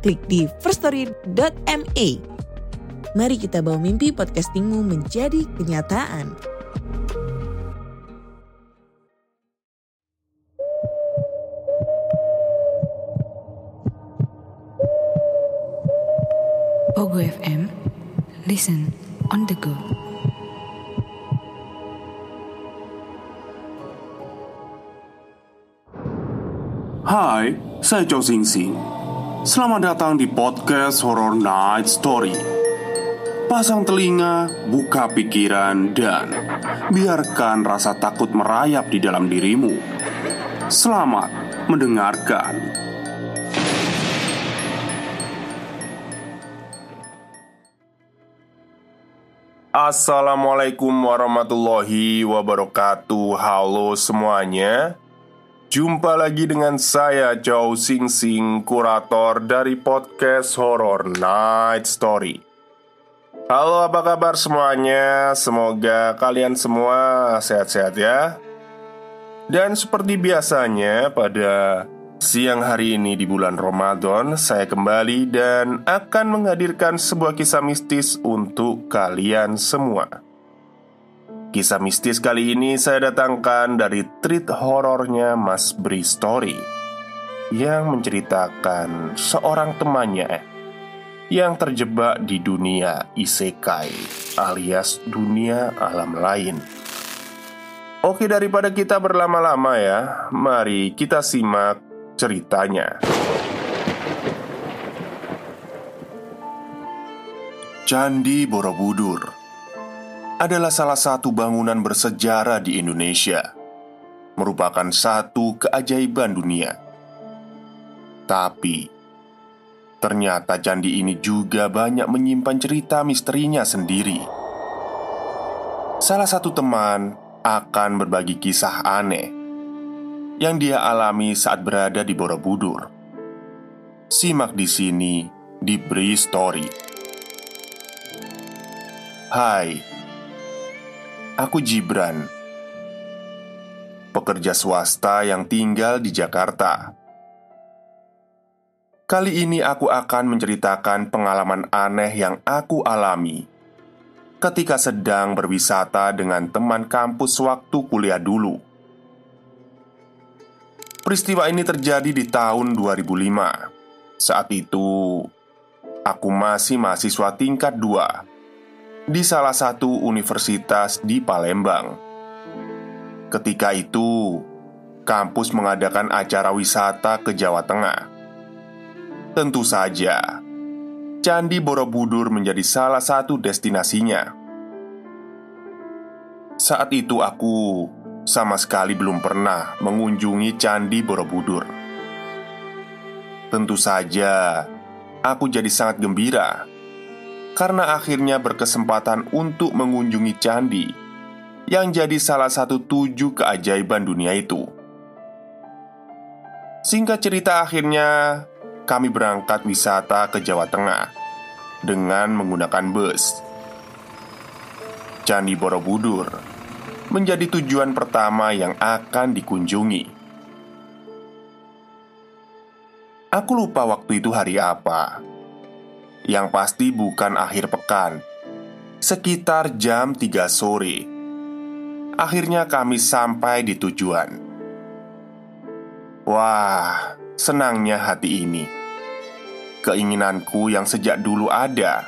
klik di firststory.me. Mari kita bawa mimpi podcastingmu menjadi kenyataan. Pogo FM, listen on the go. Hai, saya Chow Sing Sing. Selamat datang di podcast Horror Night Story. Pasang telinga, buka pikiran, dan biarkan rasa takut merayap di dalam dirimu. Selamat mendengarkan. Assalamualaikum warahmatullahi wabarakatuh. Halo semuanya. Jumpa lagi dengan saya Chow Sing Sing, kurator dari podcast Horror Night Story. Halo, apa kabar semuanya? Semoga kalian semua sehat-sehat ya. Dan seperti biasanya pada siang hari ini di bulan Ramadan, saya kembali dan akan menghadirkan sebuah kisah mistis untuk kalian semua. Kisah mistis kali ini saya datangkan dari treat horornya Mas Bri Story Yang menceritakan seorang temannya Yang terjebak di dunia isekai alias dunia alam lain. Oke daripada kita berlama-lama ya Mari kita simak ceritanya. Candi Borobudur adalah salah satu bangunan bersejarah di Indonesia, merupakan satu keajaiban dunia. Tapi ternyata candi ini juga banyak menyimpan cerita misterinya sendiri. Salah satu teman akan berbagi kisah aneh yang dia alami saat berada di Borobudur. Simak di sini di Bri Story. Hai, Aku Gibran, pekerja swasta yang tinggal di Jakarta. Kali ini aku akan menceritakan pengalaman aneh yang aku alami ketika sedang berwisata dengan teman kampus waktu kuliah dulu. Peristiwa ini terjadi di tahun 2005. Saat itu, aku masih mahasiswa tingkat 2 di salah satu universitas di Palembang. Ketika itu, kampus mengadakan acara wisata ke Jawa Tengah. Tentu saja, Candi Borobudur menjadi salah satu destinasinya. Saat itu, aku sama sekali belum pernah mengunjungi Candi Borobudur. Tentu saja, aku jadi sangat gembira karena akhirnya berkesempatan untuk mengunjungi candi yang jadi salah satu tujuh keajaiban dunia itu. Singkat cerita, akhirnya kami berangkat wisata ke Jawa Tengah dengan menggunakan bus. Candi Borobudur menjadi tujuan pertama yang akan dikunjungi. Aku lupa waktu itu hari apa yang pasti bukan akhir pekan Sekitar jam 3 sore. Akhirnya kami sampai di tujuan. Wah, senangnya hati ini. Keinginanku yang sejak dulu ada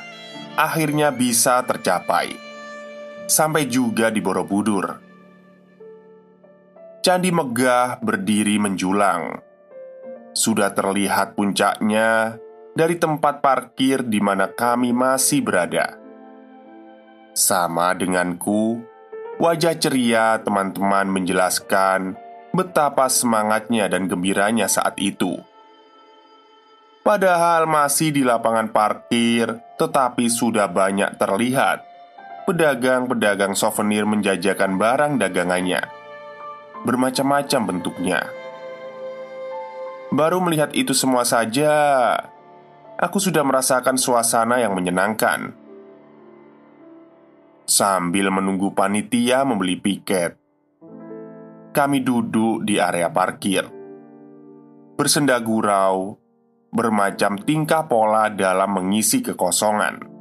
Akhirnya bisa tercapai. Sampai juga di Borobudur. Candi megah berdiri menjulang. Sudah terlihat puncaknya dari tempat parkir di mana kami masih berada. Sama denganku, wajah ceria teman-teman menjelaskan betapa semangatnya dan gembiranya saat itu. Padahal masih di lapangan parkir, tetapi sudah banyak terlihat pedagang-pedagang souvenir menjajakan barang dagangannya. Bermacam-macam bentuknya. Baru melihat itu semua saja, aku sudah merasakan suasana yang menyenangkan. Sambil menunggu panitia membeli piket, kami duduk di area parkir, bersenda gurau bermacam tingkah pola dalam mengisi kekosongan.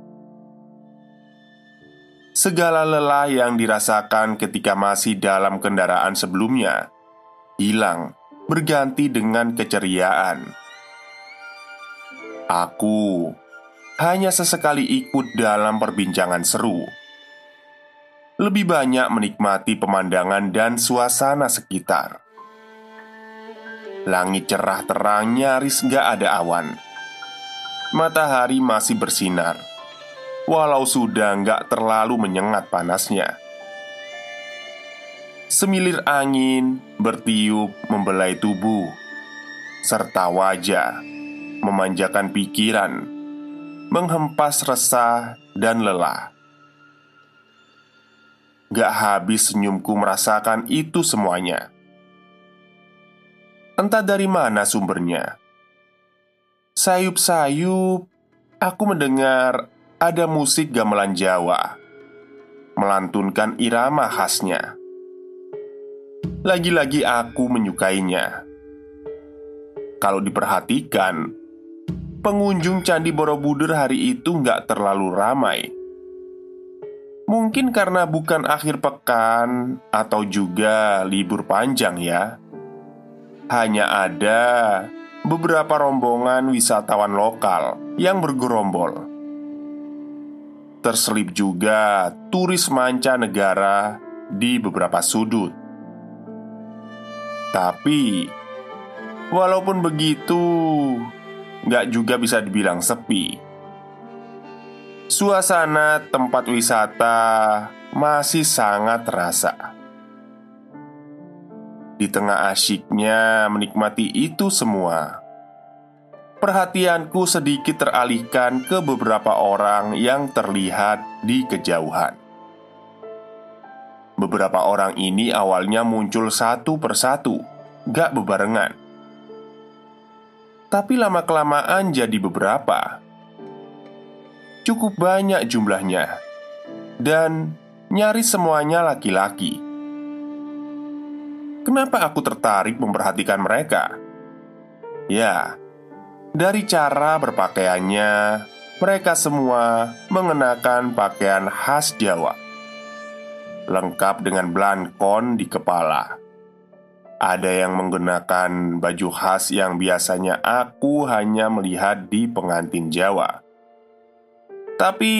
Segala lelah yang dirasakan ketika masih dalam kendaraan sebelumnya hilang, berganti dengan keceriaan. Aku. Hanya sesekali ikut dalam perbincangan seru. Lebih banyak menikmati pemandangan dan suasana sekitar. Langit cerah terang nyaris gak ada awan. Matahari masih bersinar. Walau sudah gak terlalu menyengat panasnya. Semilir angin bertiup membelai tubuh Serta wajah Memanjakan pikiran Menghempas resah dan lelah Gak habis senyumku merasakan itu semuanya Entah dari mana sumbernya. Sayup-sayup, aku mendengar ada musik gamelan Jawa melantunkan irama khasnya. Lagi-lagi aku menyukainya. Kalau diperhatikan, pengunjung Candi Borobudur hari itu nggak terlalu ramai. Mungkin karena bukan akhir pekan atau juga libur panjang ya hanya ada beberapa rombongan wisatawan lokal yang bergerombol. Terselip juga turis mancanegara di beberapa sudut. Tapi, walaupun begitu, nggak juga bisa dibilang sepi. Suasana tempat wisata masih sangat terasa. Di tengah asyiknya menikmati itu semua, perhatianku sedikit teralihkan ke beberapa orang yang terlihat di kejauhan. Beberapa orang ini awalnya muncul satu persatu, gak bebarengan. Tapi lama-kelamaan jadi beberapa. Cukup banyak jumlahnya, dan nyaris semuanya laki-laki. Kenapa aku tertarik memperhatikan mereka? Ya, dari cara berpakaiannya, mereka semua mengenakan pakaian khas Jawa, lengkap dengan blankon di kepala. Ada yang menggunakan baju khas yang biasanya aku hanya melihat di pengantin Jawa. Tapi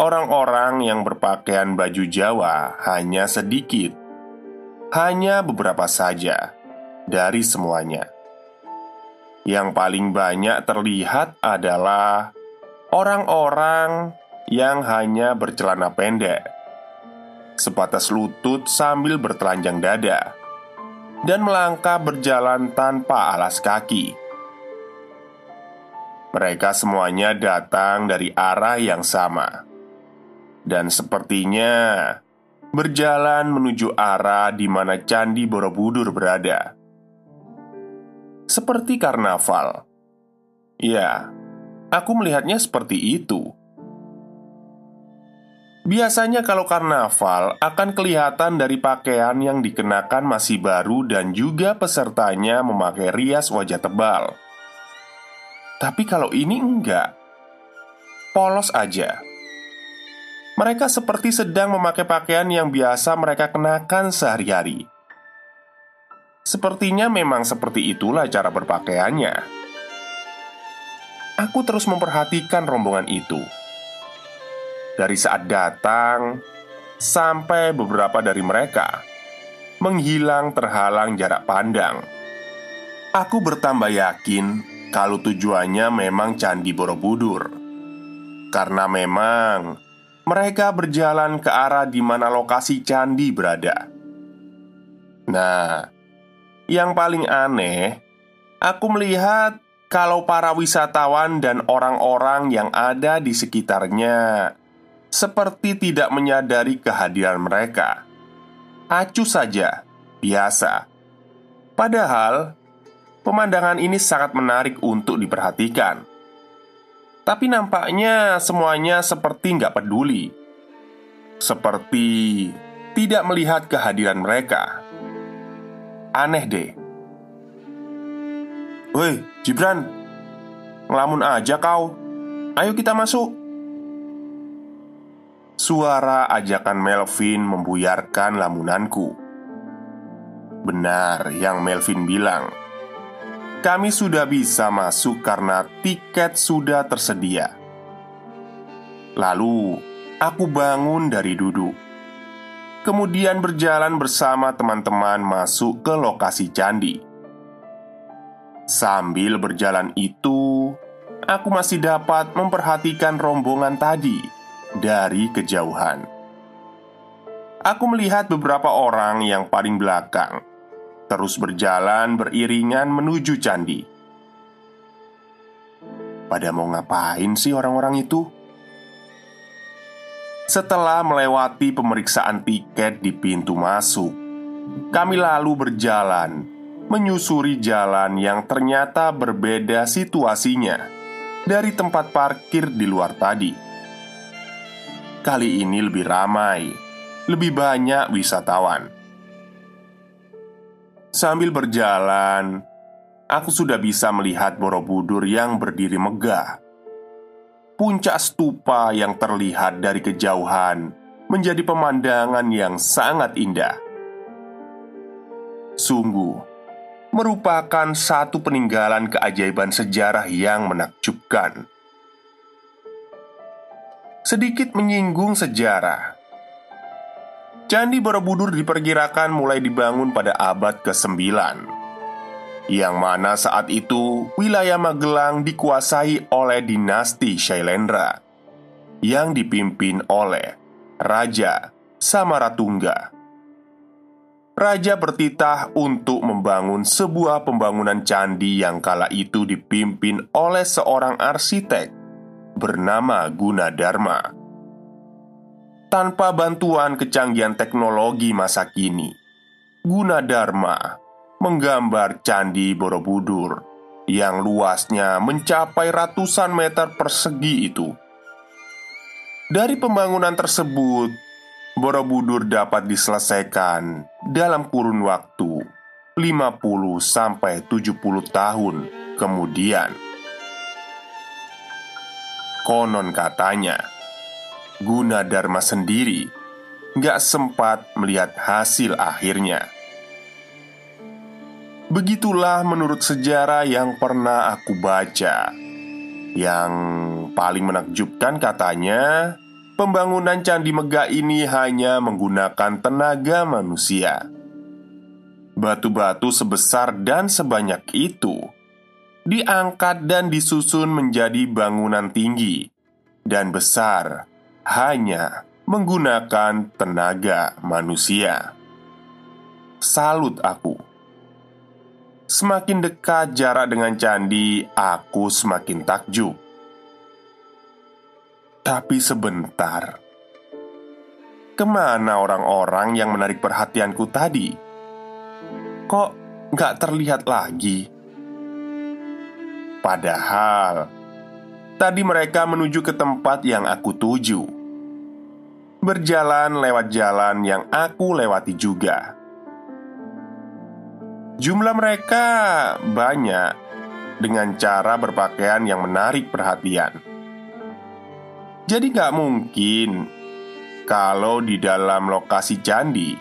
orang-orang yang berpakaian baju Jawa hanya sedikit hanya beberapa saja dari semuanya. Yang paling banyak terlihat adalah orang-orang yang hanya bercelana pendek, sebatas lutut sambil bertelanjang dada, dan melangkah berjalan tanpa alas kaki. Mereka semuanya datang dari arah yang sama, dan sepertinya berjalan menuju arah di mana Candi Borobudur berada. Seperti karnaval. Ya, aku melihatnya seperti itu. Biasanya kalau karnaval akan kelihatan dari pakaian yang dikenakan masih baru dan juga pesertanya memakai rias wajah tebal. Tapi kalau ini enggak. Polos aja. Mereka seperti sedang memakai pakaian yang biasa mereka kenakan sehari-hari. Sepertinya memang seperti itulah cara berpakaiannya. Aku terus memperhatikan rombongan itu. Dari saat datang sampai beberapa dari mereka menghilang terhalang jarak pandang. Aku bertambah yakin kalau tujuannya memang Candi Borobudur. Karena memang mereka berjalan ke arah di mana lokasi candi berada. Nah, yang paling aneh, aku melihat kalau para wisatawan dan orang-orang yang ada di sekitarnya seperti tidak menyadari kehadiran mereka. Acuh saja, biasa. Padahal, pemandangan ini sangat menarik untuk diperhatikan. Tapi nampaknya semuanya seperti nggak peduli, seperti tidak melihat kehadiran mereka. Aneh deh. Woi, Gibran Ngelamun aja kau Ayo kita masuk Suara ajakan Melvin membuyarkan lamunanku. Benar yang Melvin bilang. Kami sudah bisa masuk karena tiket sudah tersedia. Lalu aku bangun dari duduk. Kemudian berjalan bersama teman-teman masuk ke lokasi candi. Sambil berjalan itu, aku masih dapat memperhatikan rombongan tadi dari kejauhan. Aku melihat beberapa orang yang paling belakang terus berjalan beriringan menuju candi. Pada mau ngapain sih orang-orang itu? Setelah melewati pemeriksaan tiket di pintu masuk, kami lalu berjalan menyusuri jalan yang ternyata berbeda situasinya dari tempat parkir di luar tadi. Kali ini lebih ramai, lebih banyak wisatawan. Sambil berjalan, aku sudah bisa melihat Borobudur yang berdiri megah. Puncak stupa yang terlihat dari kejauhan menjadi pemandangan yang sangat indah. Sungguh, merupakan satu peninggalan keajaiban sejarah yang menakjubkan. Sedikit menyinggung sejarah, Candi Borobudur diperkirakan mulai dibangun pada abad ke-9 Yang mana saat itu wilayah Magelang dikuasai oleh dinasti Shailendra Yang dipimpin oleh Raja Samaratungga. Raja bertitah untuk membangun sebuah pembangunan candi yang kala itu dipimpin oleh seorang arsitek bernama Gunadarma. Tanpa bantuan kecanggihan teknologi masa kini, Gunadarma menggambar candi Borobudur yang luasnya mencapai ratusan meter persegi itu. Dari pembangunan tersebut, Borobudur dapat diselesaikan dalam kurun waktu 50 sampai 70 tahun kemudian. Konon katanya, Guna Dharma sendiri gak sempat melihat hasil akhirnya. Begitulah menurut sejarah yang pernah aku baca. Yang paling menakjubkan katanya, pembangunan Candi Megah ini hanya menggunakan tenaga manusia. Batu-batu sebesar dan sebanyak itu diangkat dan disusun menjadi bangunan tinggi dan besar hanya menggunakan tenaga manusia. Salut aku. Semakin dekat jarak dengan candi, aku semakin takjub tapi sebentar Ke mana orang-orang yang menarik perhatianku tadi? Kok gak terlihat lagi? Padahal Tadi mereka menuju ke tempat yang aku tuju. Berjalan lewat jalan yang aku lewati juga. Jumlah mereka banyak Dengan cara berpakaian yang menarik perhatian. Jadi gak mungkin Kalau di dalam lokasi candi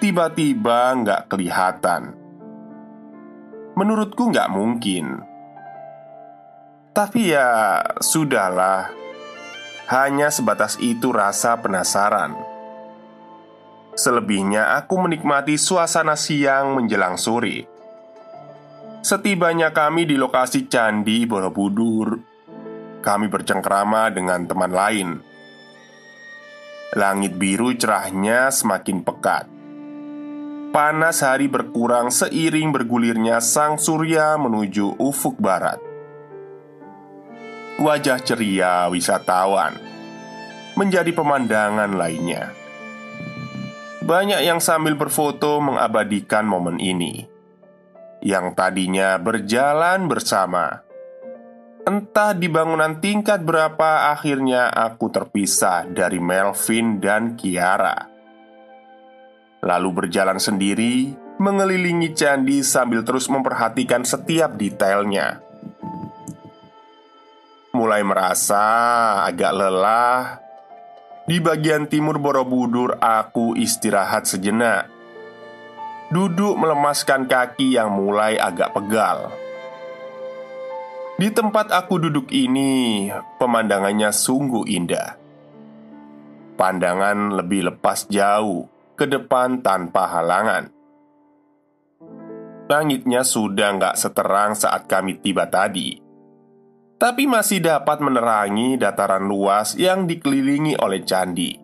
Tiba-tiba gak kelihatan. Menurutku gak mungkin Tapi ya sudahlah Hanya sebatas itu rasa penasaran Selebihnya aku menikmati suasana siang menjelang sore Setibanya kami di lokasi Candi Borobudur kami bercengkrama dengan teman lain. Langit biru cerahnya semakin pekat. Panas hari berkurang seiring bergulirnya sang surya menuju ufuk barat. Wajah ceria wisatawan menjadi pemandangan lainnya. Banyak yang sambil berfoto mengabadikan momen ini, yang tadinya berjalan bersama. Entah di bangunan tingkat berapa, akhirnya aku terpisah dari Melvin dan Kiara. Lalu berjalan sendiri mengelilingi candi sambil terus memperhatikan setiap detailnya. Mulai merasa agak lelah, di bagian timur Borobudur, aku istirahat sejenak. Duduk melemaskan kaki yang mulai agak pegal. Di tempat aku duduk ini, pemandangannya sungguh indah. Pandangan lebih lepas jauh ke depan tanpa halangan. Langitnya sudah nggak seterang saat kami tiba tadi tapi masih dapat menerangi dataran luas yang dikelilingi oleh candi.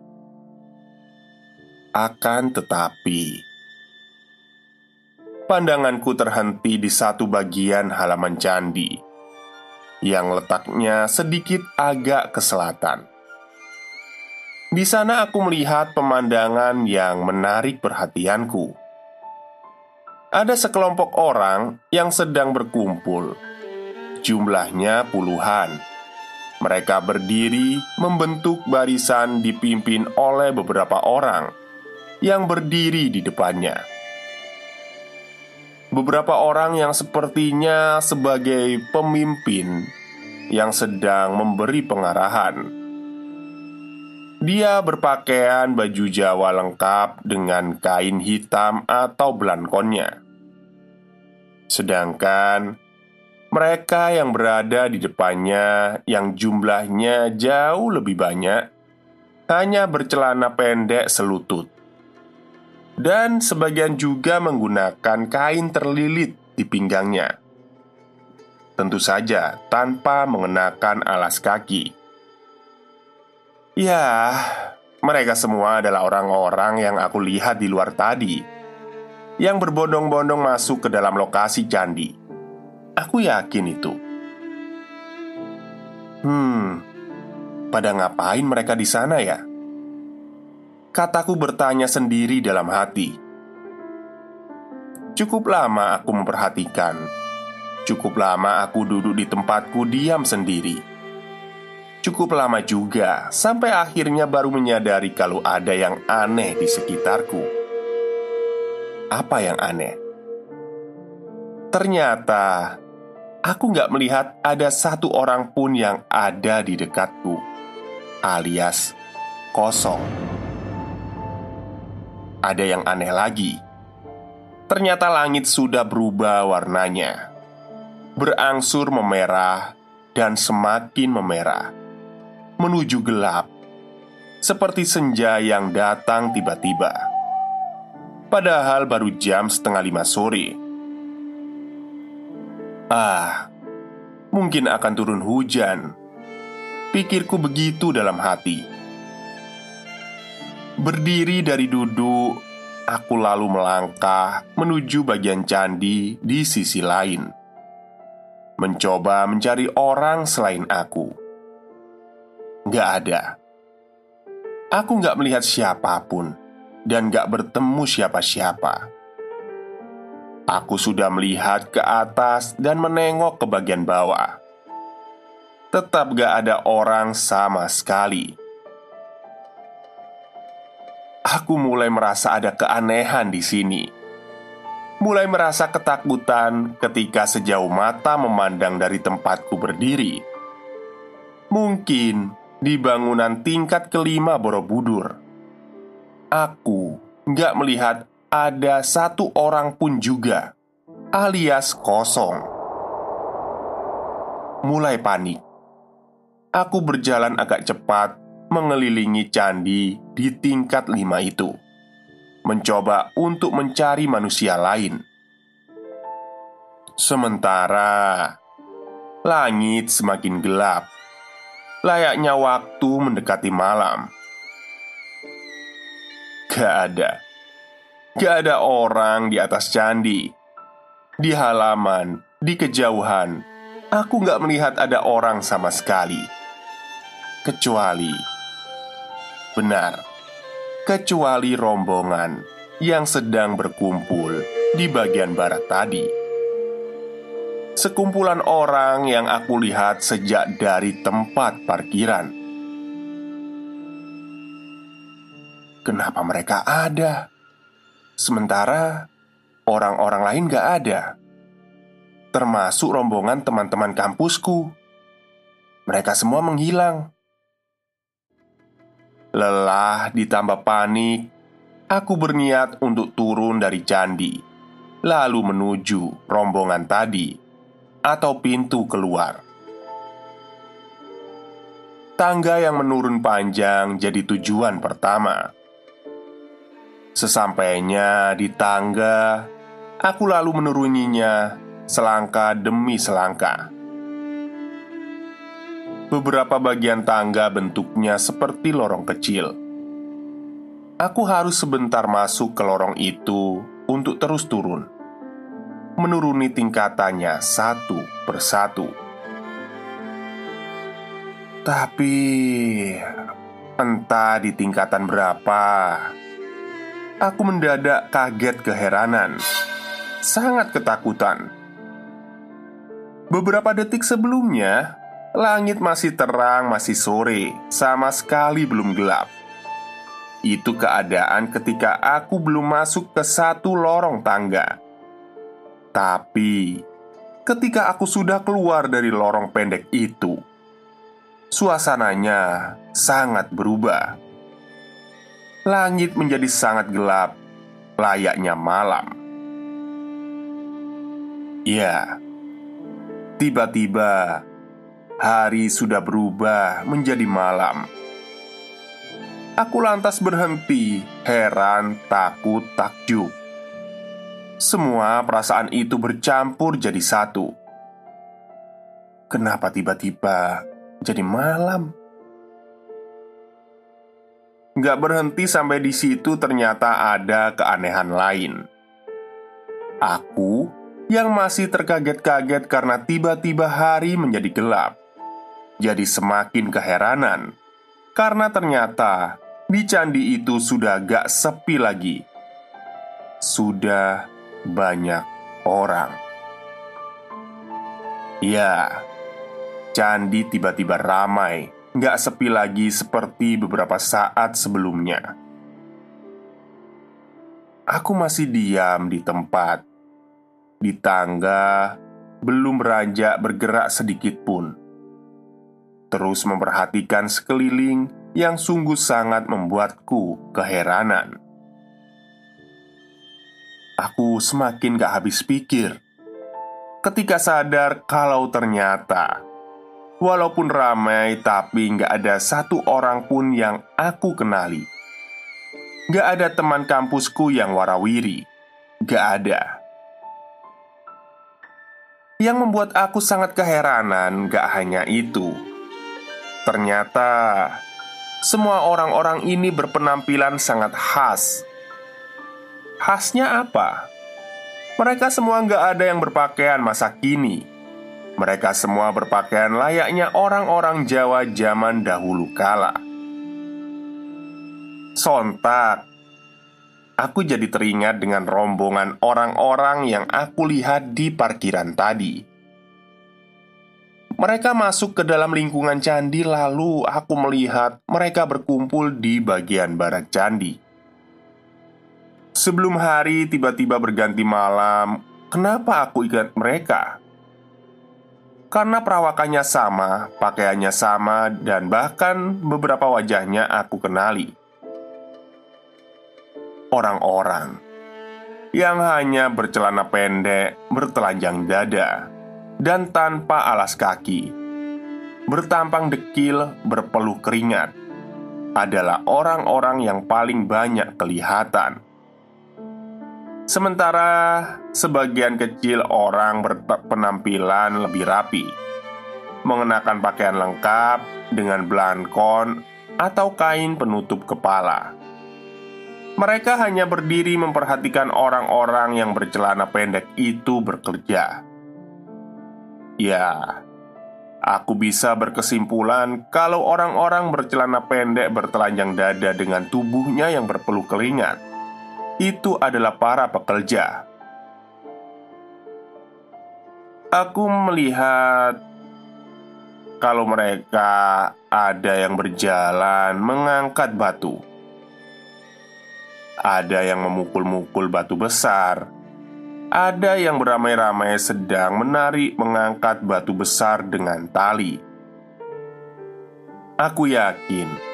Akan tetapi, pandanganku terhenti di satu bagian halaman candi yang letaknya sedikit agak ke selatan. Di sana aku melihat pemandangan yang menarik perhatianku. Ada sekelompok orang yang sedang berkumpul Jumlahnya puluhan. Mereka berdiri membentuk barisan dipimpin oleh beberapa orang yang berdiri di depannya. Beberapa orang yang sepertinya sebagai pemimpin yang sedang memberi pengarahan. Dia berpakaian baju Jawa lengkap dengan kain hitam atau belangkonnya. Sedangkan mereka yang berada di depannya, yang jumlahnya jauh lebih banyak, hanya bercelana pendek selutut, dan sebagian juga menggunakan kain terlilit di pinggangnya. Tentu saja tanpa mengenakan alas kaki. Ya, mereka semua adalah orang-orang yang aku lihat di luar tadi, yang berbondong-bondong masuk ke dalam lokasi candi. Aku yakin itu. Hmm, pada ngapain mereka di sana ya? Kataku bertanya sendiri dalam hati. Cukup lama aku memperhatikan. Cukup lama aku duduk di tempatku diam sendiri. Cukup lama juga sampai akhirnya baru menyadari kalau ada yang aneh di sekitarku. Apa yang aneh? Ternyata Aku nggak melihat ada satu orang pun yang ada di dekatku, alias kosong. Ada yang aneh lagi. Ternyata langit sudah berubah warnanya, berangsur memerah dan semakin memerah, menuju gelap, seperti senja yang datang tiba-tiba. Padahal baru jam setengah lima sore Ah, mungkin akan turun hujan. Pikirku begitu dalam hati. Berdiri dari duduk, aku lalu melangkah menuju bagian candi di sisi lain. Mencoba mencari orang selain aku. Gak ada. Aku gak melihat siapa pun dan gak bertemu siapa-siapa. Aku sudah melihat ke atas dan menengok ke bagian bawah. Tetap gak ada orang sama sekali. Aku mulai merasa ada keanehan di sini. Mulai merasa ketakutan ketika sejauh mata memandang dari tempatku berdiri. Mungkin di bangunan tingkat kelima Borobudur. Aku gak melihat ada satu orang pun juga, alias kosong. Mulai panik, aku berjalan agak cepat mengelilingi candi di tingkat lima itu, mencoba untuk mencari manusia lain. Sementara langit semakin gelap, layaknya waktu mendekati malam. Gak ada Gak ada orang di atas candi Di halaman, di kejauhan aku nggak melihat ada orang sama sekali, kecuali benar, kecuali rombongan yang sedang berkumpul di bagian barat tadi. Sekumpulan orang yang aku lihat sejak dari tempat parkiran. Kenapa mereka ada? Sementara orang-orang lain gak ada. Termasuk rombongan teman-teman kampusku. Mereka semua menghilang. Lelah ditambah panik. Aku berniat untuk turun dari candi Lalu menuju rombongan tadi Atau pintu keluar. Tangga yang menurun panjang jadi tujuan pertama Sesampainya di tangga, aku lalu menuruninya selangkah demi selangkah. Beberapa bagian tangga bentuknya seperti lorong kecil. Aku harus sebentar masuk ke lorong itu untuk terus turun, menuruni tingkatannya satu persatu. Tapi entah di tingkatan berapa, Aku mendadak kaget keheranan. Sangat ketakutan. Beberapa detik sebelumnya Langit masih terang, masih sore Sama sekali belum gelap. Itu keadaan ketika aku belum masuk ke satu lorong tangga. Tapi Ketika aku sudah keluar dari lorong pendek itu Suasananya sangat berubah langit menjadi sangat gelap, layaknya malam. Ya, tiba-tiba hari sudah berubah menjadi malam. Aku lantas berhenti, heran, takut, takjub. Semua perasaan itu bercampur jadi satu. Kenapa tiba-tiba jadi malam? Gak berhenti sampai di situ ternyata ada keanehan lain. Aku yang masih terkaget-kaget karena tiba-tiba hari menjadi gelap. Jadi semakin keheranan. Karena ternyata di candi itu sudah gak sepi lagi. Sudah banyak orang. Ya, candi tiba-tiba ramai nggak sepi lagi seperti beberapa saat sebelumnya. Aku masih diam di tempat, di tangga, belum beranjak bergerak sedikit pun. Terus memperhatikan sekeliling yang sungguh sangat membuatku keheranan. Aku semakin gak habis pikir ketika sadar kalau ternyata Walaupun ramai, tapi nggak ada satu orang pun yang aku kenali. Nggak ada teman kampusku yang warawiri. Nggak ada. Yang membuat aku sangat keheranan gak hanya itu. Ternyata semua orang-orang ini berpenampilan sangat khas. Khasnya apa? Mereka semua nggak ada yang berpakaian masa kini mereka semua berpakaian layaknya orang-orang Jawa zaman dahulu kala. Sontak, aku jadi teringat dengan rombongan orang-orang yang aku lihat di parkiran tadi. Mereka masuk ke dalam lingkungan candi, lalu aku melihat mereka berkumpul di bagian barat candi. Sebelum hari tiba-tiba berganti malam, kenapa aku ingat mereka? Karena perawakannya sama, pakaiannya sama, dan bahkan beberapa wajahnya aku kenali. Orang-orang yang hanya bercelana pendek, bertelanjang dada, dan tanpa alas kaki, bertampang dekil, berpeluh keringat, adalah orang-orang yang paling banyak kelihatan Sementara sebagian kecil orang berpenampilan lebih rapi. Mengenakan pakaian lengkap dengan belangkon atau kain penutup kepala. Mereka hanya berdiri memperhatikan orang-orang yang bercelana pendek itu bekerja. Ya, aku bisa berkesimpulan kalau orang-orang bercelana pendek bertelanjang dada dengan tubuhnya yang berpeluh keringat itu adalah para pekerja. Aku melihat kalau mereka ada yang berjalan mengangkat batu, ada yang memukul-mukul batu besar, ada yang beramai-ramai sedang menarik mengangkat batu besar dengan tali. Aku yakin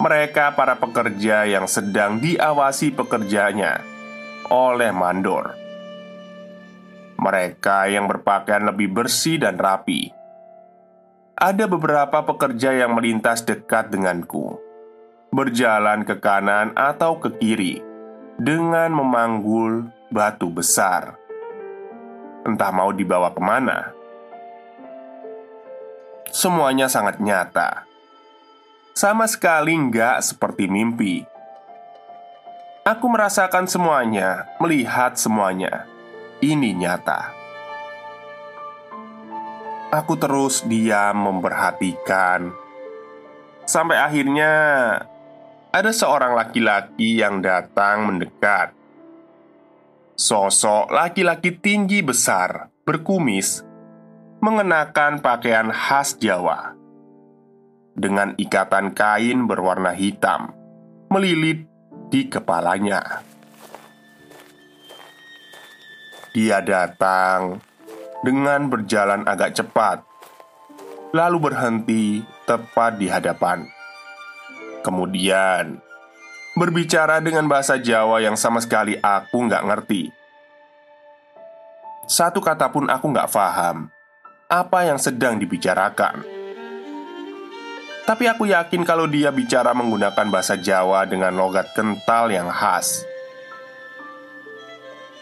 mereka para pekerja yang sedang diawasi pekerjanya oleh mandor. Mereka yang berpakaian lebih bersih dan rapi ada beberapa pekerja yang melintas dekat denganku, berjalan ke kanan atau ke kiri dengan memanggul batu besar. Entah mau dibawa ke mana. Semuanya sangat nyata, sama sekali nggak seperti mimpi. Aku merasakan semuanya, melihat semuanya. Ini nyata. Aku terus diam memperhatikan Sampai akhirnya Ada seorang laki-laki yang datang mendekat Sosok laki-laki tinggi besar Berkumis Mengenakan pakaian khas Jawa Dengan ikatan kain berwarna hitam Melilit di kepalanya Dia datang dengan berjalan agak cepat, lalu berhenti tepat di hadapan. Kemudian berbicara dengan bahasa Jawa yang sama sekali aku nggak ngerti. Satu kata pun aku nggak paham apa yang sedang dibicarakan. Tapi aku yakin kalau dia bicara menggunakan bahasa Jawa dengan logat kental yang khas.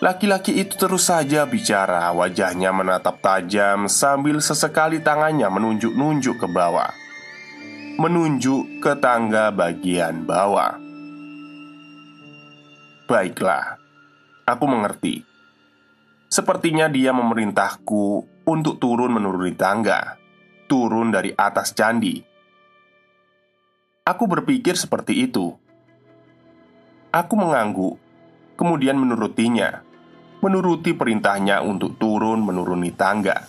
Laki-laki itu terus saja bicara, wajahnya menatap tajam sambil sesekali tangannya menunjuk-nunjuk ke bawah, menunjuk ke tangga bagian bawah. Baiklah, aku mengerti. Sepertinya dia memerintahku untuk turun menuruni tangga, turun dari atas candi. Aku berpikir seperti itu. Aku mengangguk, kemudian menurutinya menuruti perintahnya untuk turun menuruni tangga.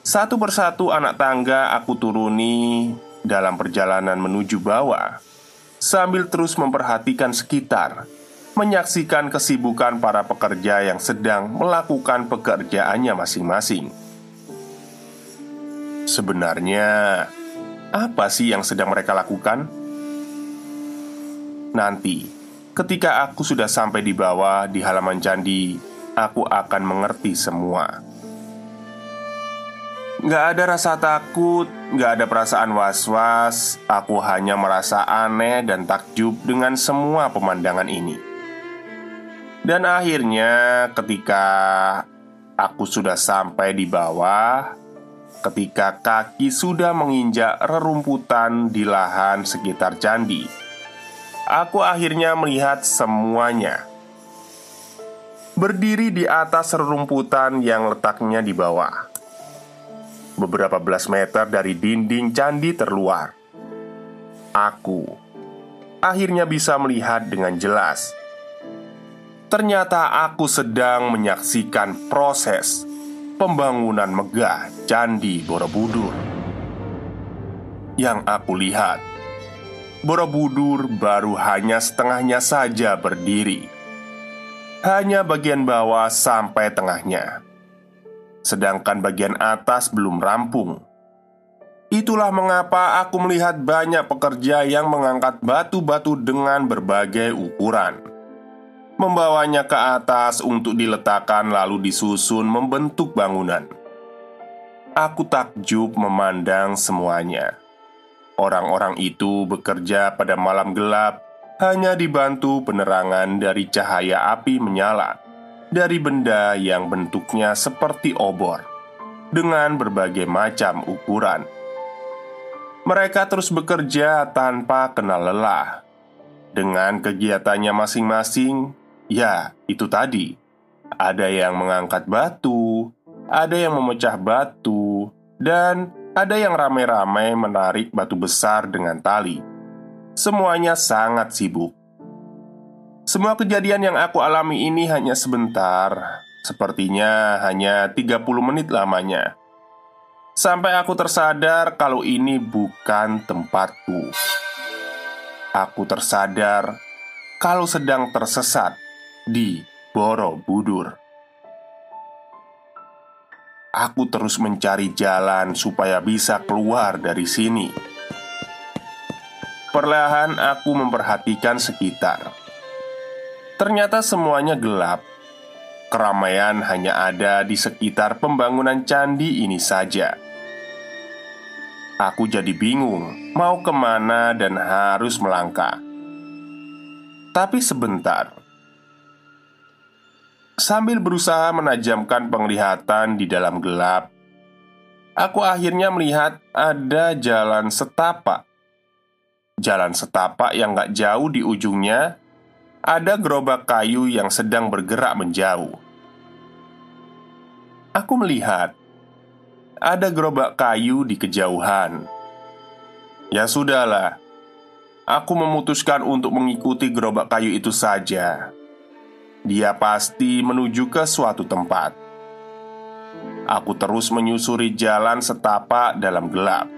Satu persatu anak tangga aku turuni dalam perjalanan menuju bawah, sambil terus memperhatikan sekitar, menyaksikan kesibukan para pekerja yang sedang melakukan pekerjaannya masing-masing. Sebenarnya, apa sih yang sedang mereka lakukan? Nanti Ketika aku sudah sampai di bawah di halaman candi, aku akan mengerti semua. Gak ada rasa takut, gak ada perasaan was-was. Aku hanya merasa aneh dan takjub dengan semua pemandangan ini. Dan akhirnya, ketika aku sudah sampai di bawah, ketika kaki sudah menginjak rerumputan di lahan sekitar candi aku akhirnya melihat semuanya. Berdiri di atas rerumputan yang letaknya di bawah. Beberapa belas meter dari dinding candi terluar. Aku akhirnya bisa melihat dengan jelas. Ternyata aku sedang menyaksikan proses pembangunan megah Candi Borobudur. Yang aku lihat Borobudur baru hanya setengahnya saja berdiri. Hanya bagian bawah sampai tengahnya. Sedangkan bagian atas belum rampung. Itulah mengapa aku melihat banyak pekerja yang mengangkat batu-batu dengan berbagai ukuran Membawanya ke atas untuk diletakkan lalu disusun membentuk bangunan Aku takjub memandang semuanya Orang-orang itu bekerja pada malam gelap, hanya dibantu penerangan dari cahaya api menyala dari benda yang bentuknya seperti obor dengan berbagai macam ukuran. Mereka terus bekerja tanpa kenal lelah dengan kegiatannya masing-masing. Ya, itu tadi ada yang mengangkat batu, ada yang memecah batu, dan ada yang ramai-ramai menarik batu besar dengan tali. Semuanya sangat sibuk. Semua kejadian yang aku alami ini hanya sebentar, sepertinya hanya 30 menit lamanya. Sampai aku tersadar kalau ini bukan tempatku. Aku tersadar kalau sedang tersesat di Borobudur. Aku terus mencari jalan supaya bisa keluar dari sini. Perlahan aku memperhatikan sekitar. Ternyata semuanya gelap. Keramaian hanya ada di sekitar pembangunan candi ini saja. Aku jadi bingung mau ke mana dan harus melangkah. Tapi sebentar, Sambil berusaha menajamkan penglihatan di dalam gelap, aku akhirnya melihat ada jalan setapak. Jalan setapak yang gak jauh di ujungnya ada gerobak kayu yang sedang bergerak menjauh. Aku melihat ada gerobak kayu di kejauhan. Ya sudahlah, aku memutuskan untuk mengikuti gerobak kayu itu saja. Dia pasti menuju ke suatu tempat. Aku terus menyusuri jalan setapak dalam gelap.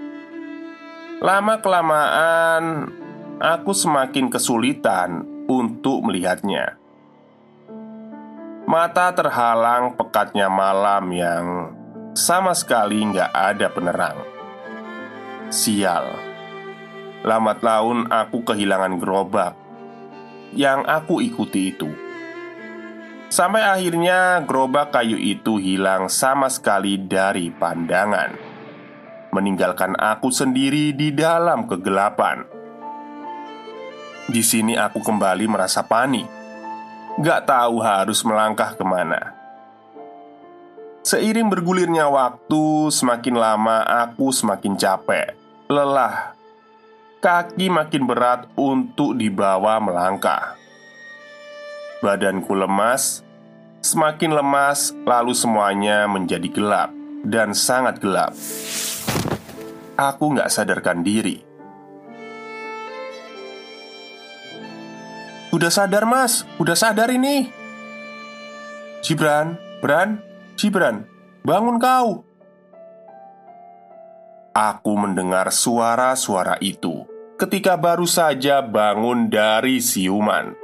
Lama-kelamaan, aku semakin kesulitan untuk melihatnya. Mata terhalang pekatnya malam yang sama sekali nggak ada penerang. Sial, lambat laun aku kehilangan gerobak yang aku ikuti itu. Sampai akhirnya gerobak kayu itu hilang sama sekali dari pandangan. Meninggalkan aku sendiri di dalam kegelapan. Di sini aku kembali merasa panik. Gak tahu harus melangkah ke mana. Seiring bergulirnya waktu, semakin lama aku semakin capek, lelah, kaki makin berat untuk dibawa melangkah. Badanku lemas, semakin lemas, lalu semuanya menjadi gelap dan sangat gelap. Aku nggak sadarkan diri. Udah sadar mas, udah sadar ini Gibran, Bran, Gibran, bangun kau Aku mendengar suara-suara itu ketika baru saja bangun dari siuman.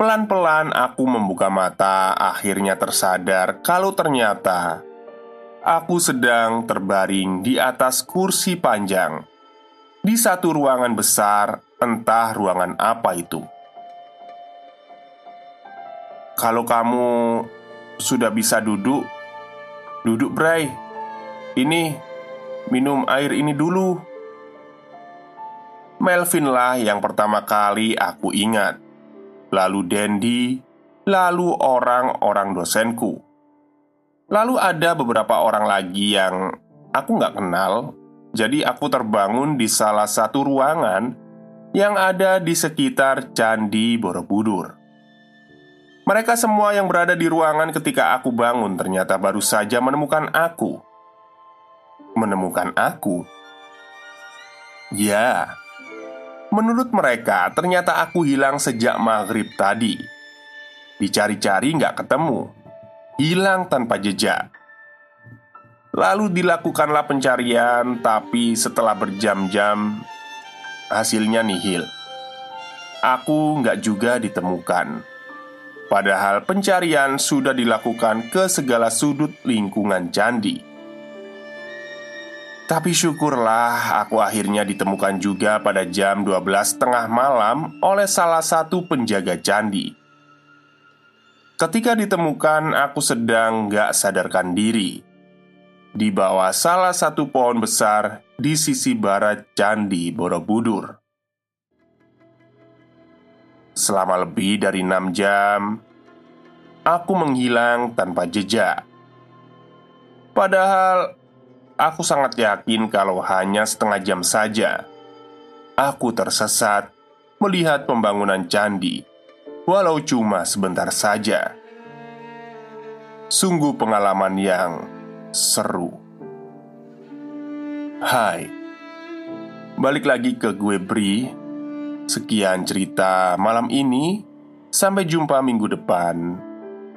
Pelan-pelan aku membuka mata, akhirnya tersadar kalau ternyata aku sedang terbaring di atas kursi panjang di satu ruangan besar, entah ruangan apa itu. Kalau kamu sudah bisa duduk, duduk, Bray. Ini minum air ini dulu. Melvin lah yang pertama kali aku ingat lalu Dendi, lalu orang-orang dosenku. Lalu ada beberapa orang lagi yang aku nggak kenal, jadi aku terbangun di salah satu ruangan yang ada di sekitar Candi Borobudur. Mereka semua yang berada di ruangan ketika aku bangun ternyata baru saja menemukan aku. Menemukan aku? Ya, Menurut mereka, ternyata aku hilang sejak maghrib tadi. Dicari-cari nggak ketemu, hilang tanpa jejak. Lalu dilakukanlah pencarian, tapi setelah berjam-jam, hasilnya nihil. Aku nggak juga ditemukan. Padahal pencarian sudah dilakukan ke segala sudut lingkungan candi. Tapi syukurlah aku akhirnya ditemukan juga pada jam 12 tengah malam oleh salah satu penjaga candi. Ketika ditemukan aku sedang gak sadarkan diri. Di bawah salah satu pohon besar di sisi barat Candi Borobudur. Selama lebih dari enam jam Aku menghilang tanpa jejak. Padahal Aku sangat yakin kalau hanya setengah jam saja Aku tersesat melihat pembangunan candi Walau cuma sebentar saja Sungguh pengalaman yang seru. Hai, balik lagi ke gue Bri. Sekian cerita malam ini. Sampai jumpa minggu depan.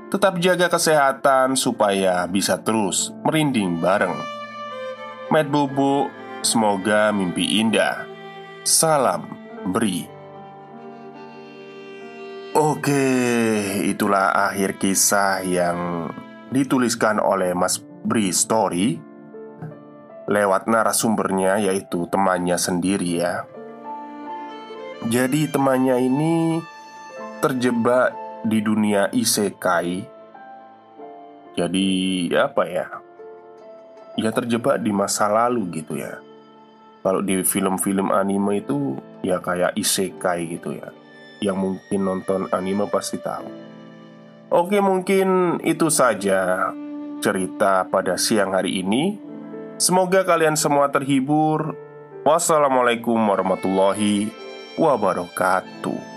Tetap jaga kesehatan supaya bisa terus merinding bareng. Matt Bobo, semoga mimpi indah. Salam Bri. Oke, itulah akhir kisah yang dituliskan oleh Mas Bri Story lewat narasumbernya yaitu temannya sendiri ya. Jadi temannya ini terjebak di dunia isekai. Jadi apa ya? Ya terjebak di masa lalu gitu ya. Kalau di film-film anime itu ya kayak isekai gitu ya yang mungkin nonton anime pasti tahu. Oke, mungkin itu saja cerita pada siang hari ini. Semoga kalian semua terhibur. Wassalamualaikum warahmatullahi wabarakatuh.